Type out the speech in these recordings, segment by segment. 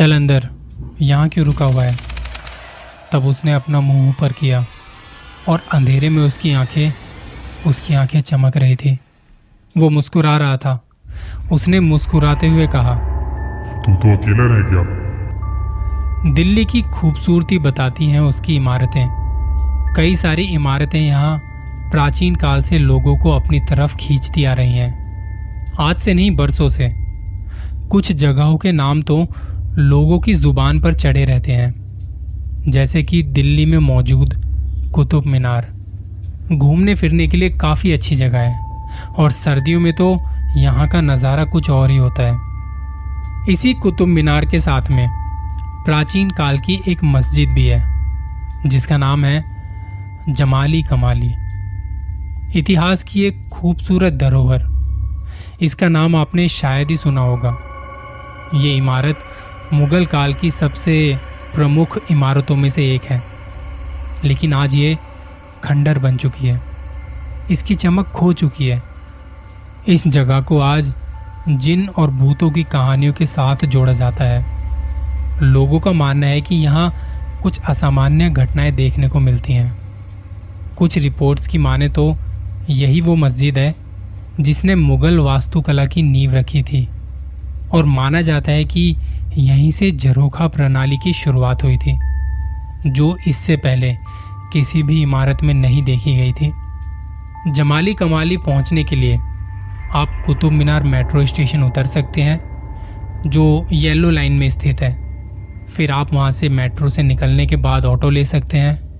चल अंदर। यहाँ क्यों रुका हुआ है? तब उसने अपना मुँह ऊपर किया और अंधेरे में उसकी आँखें उसकी आँखें चमक रही थी। वो मुस्कुरा रहा था। उसने मुस्कुराते हुए कहा तू तो अकेला रह गया। दिल्ली की खूबसूरती बताती हैं उसकी इमारतें। कई सारी इमारतें यहाँ प्राचीन काल से लोगों को अपनी तरफ़ खींचती आ रही हैं। आज से नहीं बरसों से। कुछ जगहों के नाम तो लोगों की ज़ुबान पर चढ़े रहते हैं, जैसे कि दिल्ली में मौजूद कुतुब मीनार। घूमने फिरने के लिए काफ़ी अच्छी जगह है, और सर्दियों में तो यहाँ का नज़ारा कुछ और ही होता है। इसी कुतुब मीनार के साथ में प्राचीन काल की एक मस्जिद भी है, जिसका नाम है जमाली कमाली। इतिहास की एक खूबसूरत धरोहर। इसका नाम आपने शायद ही सुना होगा। ये इमारत मुगल काल की सबसे प्रमुख इमारतों में से एक है। लेकिन आज ये खंडर बन चुकी है। इसकी चमक खो चुकी है। इस जगह को आज जिन और भूतों की कहानियों के साथ जोड़ा जाता है। लोगों का मानना है कि यहाँ कुछ असामान्य घटनाएँ देखने को मिलती हैं। कुछ रिपोर्ट्स की माने तो यही वो मस्जिद है जिसने मुगल वास्तुकला की नींव रखी थी। और माना जाता है कि यहीं से झरोखा प्रणाली की शुरुआत हुई थी, जो इससे पहले किसी भी इमारत में नहीं देखी गई थी। जमाली कमाली पहुँचने के लिए आप कुतुब मीनार मेट्रो स्टेशन उतर सकते हैं, जो येलो लाइन में स्थित है। फिर आप वहाँ से मेट्रो से निकलने के बाद ऑटो ले सकते हैं।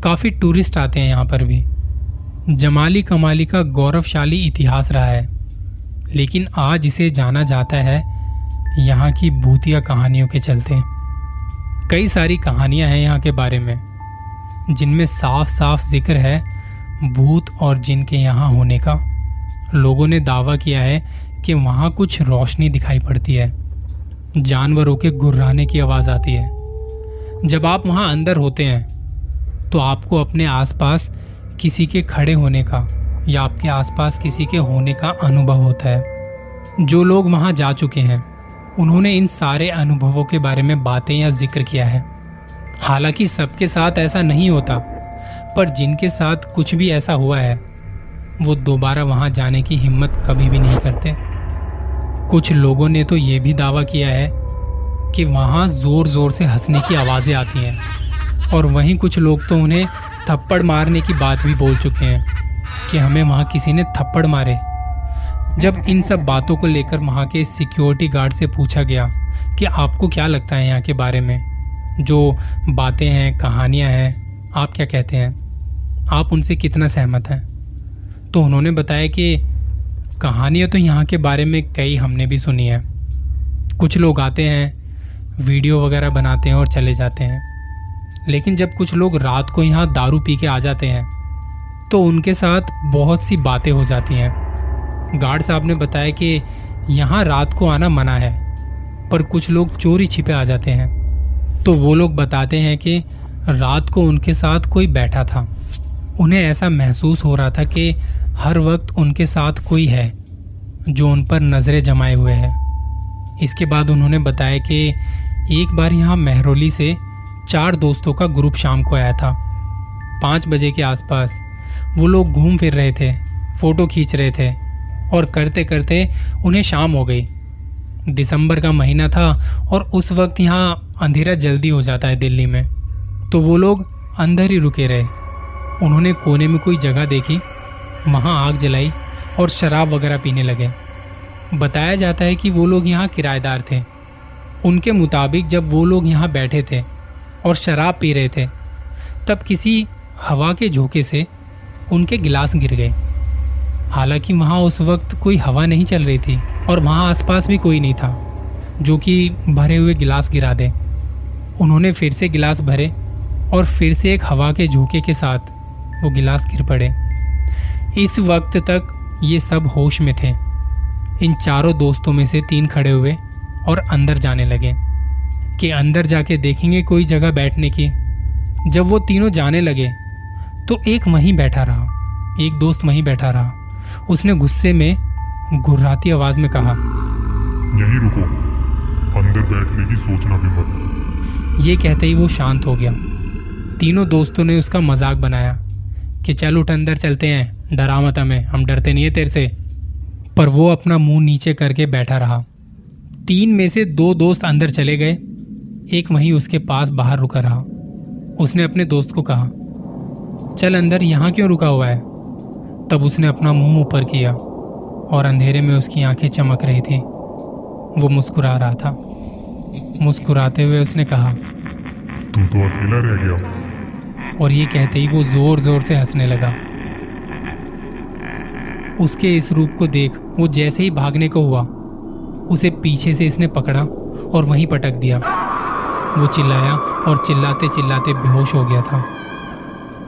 काफ़ी टूरिस्ट आते हैं यहाँ पर भी। जमाली कमाली का गौरवशाली इतिहास रहा है। लेकिन आज इसे जाना जाता है यहाँ की भूतिया कहानियों के चलते। कई सारी कहानियाँ हैं यहाँ के बारे में, जिनमें साफ़ साफ़ ज़िक्र है भूत और जिन के यहाँ होने का। लोगों ने दावा किया है कि वहाँ कुछ रोशनी दिखाई पड़ती है, जानवरों के गुर्राने की आवाज़ आती है। जब आप वहाँ अंदर होते हैं तो आपको अपने आसपास किसी के खड़े होने का या आपके आसपास किसी के होने का अनुभव होता है। जो लोग वहाँ जा चुके हैं, उन्होंने इन सारे अनुभवों के बारे में बातें या ज़िक्र किया है। हालाँकि सबके साथ ऐसा नहीं होता, पर जिनके साथ कुछ भी ऐसा हुआ है, वो दोबारा वहाँ जाने की हिम्मत कभी भी नहीं करते। कुछ लोगों ने तो ये भी दावा किया है कि वहाँ ज़ोर ज़ोर से हंसने की आवाज़ें आती हैं, और वहीं कुछ लोग तो उन्हें थप्पड़ मारने की बात भी बोल चुके हैं। कि हमें वहाँ किसी ने थप्पड़ मारे। जब इन सब बातों को लेकर वहाँ के सिक्योरिटी गार्ड से पूछा गया कि आपको क्या लगता है यहाँ के बारे में, जो बातें हैं, कहानियाँ हैं, आप क्या कहते हैं? आप उनसे कितना सहमत हैं? तो उन्होंने बताया कि कहानियाँ तो यहाँ के बारे में कई हमने भी सुनी है। कुछ लोग आते हैं, वीडियो वगैरह बनाते हैं और चले जाते हैं। लेकिन जब कुछ लोग रात को यहाँ दारू पी के आ जाते हैं तो उनके साथ बहुत सी बातें हो जाती हैं। गार्ड साहब ने बताया कि यहाँ रात को आना मना है, पर कुछ लोग चोरी छिपे आ जाते हैं। तो वो लोग बताते हैं कि रात को उनके साथ कोई बैठा था। उन्हें ऐसा महसूस हो रहा था कि हर वक्त उनके साथ कोई है जो उन पर नज़रें जमाए हुए है। इसके बाद उन्होंने बताया कि एक बार यहाँ मेहरोली से चार दोस्तों का ग्रुप शाम को आया था, पाँच बजे के आसपास। वो लोग घूम फिर रहे थे, फ़ोटो खींच रहे थे और करते करते उन्हें शाम हो गई। दिसंबर का महीना था और उस वक्त यहाँ अंधेरा जल्दी हो जाता है दिल्ली में। तो वो लोग अंदर ही रुके रहे। उन्होंने कोने में कोई जगह देखी, वहाँ आग जलाई और शराब वगैरह पीने लगे। बताया जाता है कि वो लोग यहाँ किराएदार थे। उनके मुताबिक जब वो लोग यहाँ बैठे थे और शराब पी रहे थे, तब किसी हवा के झोंके से उनके गिलास गिर गए। हालाँकि वहाँ उस वक्त कोई हवा नहीं चल रही थी और वहाँ आसपास भी कोई नहीं था, जो कि भरे हुए गिलास गिरा दे। उन्होंने फिर से गिलास भरे और फिर से एक हवा के झोंके के साथ वो गिलास गिर पड़े। इस वक्त तक ये सब होश में थे। इन चारों दोस्तों में से तीन खड़े हुए और अंदर जाने लगे कि अंदर जाके देखेंगे कोई जगह बैठने की। जब वो तीनों जाने लगे तो एक वहीं बैठा रहा एक दोस्त वहीं बैठा रहा। उसने गुस्से में गुर्राती आवाज़ में कहा यही रुको अंदर बैठने की सोचना भी मत ये कहते ही वो शांत हो गया। तीनों दोस्तों ने उसका मज़ाक बनाया कि चल उठ अंदर चलते हैं डरा मत हमें हम डरते नहीं है तेरे से। पर वो अपना मुँह नीचे करके बैठा रहा। तीन में से दो दोस्त अंदर चले गए एक वहीं उसके पास बाहर रुका रहा। उसने अपने दोस्त को कहा चल अंदर यहाँ क्यों रुका हुआ है? तब उसने अपना मुँह ऊपर किया और अंधेरे में उसकी आँखें चमक रही थी। वो मुस्कुरा रहा था। मुस्कुराते हुए उसने कहा तू तो अकेला रह गया। और ये कहते ही वो ज़ोर ज़ोर से हंसने लगा। उसके इस रूप को देख वो जैसे ही भागने को हुआ उसे पीछे से इसने पकड़ा और वहीं पटक दिया। वो चिल्लाया और चिल्लाते चिल्लाते बेहोश हो गया था।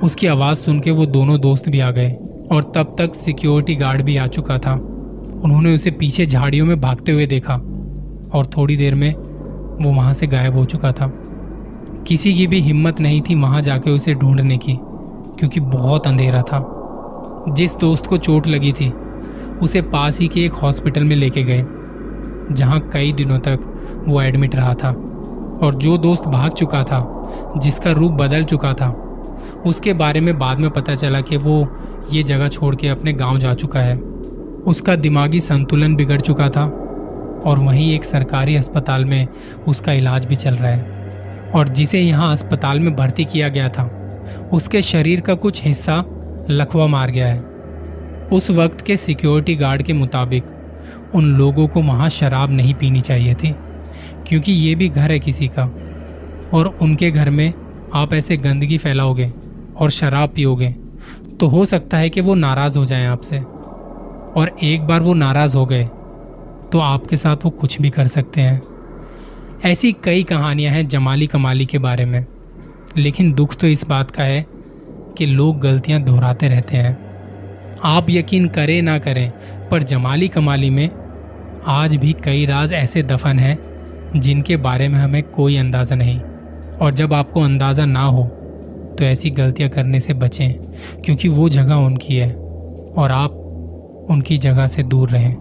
उसकी आवाज़ सुन के वो दोनों दोस्त भी आ गए और तब तक सिक्योरिटी गार्ड भी आ चुका था। उन्होंने उसे पीछे झाड़ियों में भागते हुए देखा और थोड़ी देर में वो वहाँ से गायब हो चुका था। किसी की भी हिम्मत नहीं थी वहाँ जाके उसे ढूँढने की, क्योंकि बहुत अंधेरा था। जिस दोस्त को चोट लगी थी, उसे पास ही के एक हॉस्पिटल में लेके गए, जहाँ कई दिनों तक वो एडमिट रहा था। और जो दोस्त भाग चुका था, जिसका रूप बदल चुका था उसके बारे में बाद में पता चला कि वो ये जगह छोड़ के अपने गाँव जा चुका है। उसका दिमागी संतुलन बिगड़ चुका था और वहीं एक सरकारी अस्पताल में उसका इलाज भी चल रहा है। और जिसे यहाँ अस्पताल में भर्ती किया गया था, उसके शरीर का कुछ हिस्सा लखवा मार गया है। उस वक्त के सिक्योरिटी गार्ड के मुताबिक उन लोगों को वहाँ शराब नहीं पीनी चाहिए थी, क्योंकि ये भी घर है किसी का। और उनके घर में आप ऐसे गंदगी फैलाओगे और शराब पियोगे तो हो सकता है कि वो नाराज़ हो जाएँ आपसे। और एक बार वो नाराज़ हो गए तो आपके साथ वो कुछ भी कर सकते हैं। ऐसी कई कहानियाँ हैं जमाली कमाली के बारे में, लेकिन दुख तो इस बात का है कि लोग गलतियाँ दोहराते रहते हैं। आप यकीन करें ना करें, पर जमाली कमाली में आज भी कई राज ऐसे दफन हैं जिनके बारे में हमें कोई अंदाज़ा नहीं। और जब आपको अंदाज़ा ना हो तो ऐसी गलतियाँ करने से बचें, क्योंकि वो जगह उनकी है और आप उनकी जगह से दूर रहें।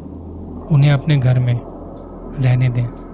उन्हें अपने घर में रहने दें।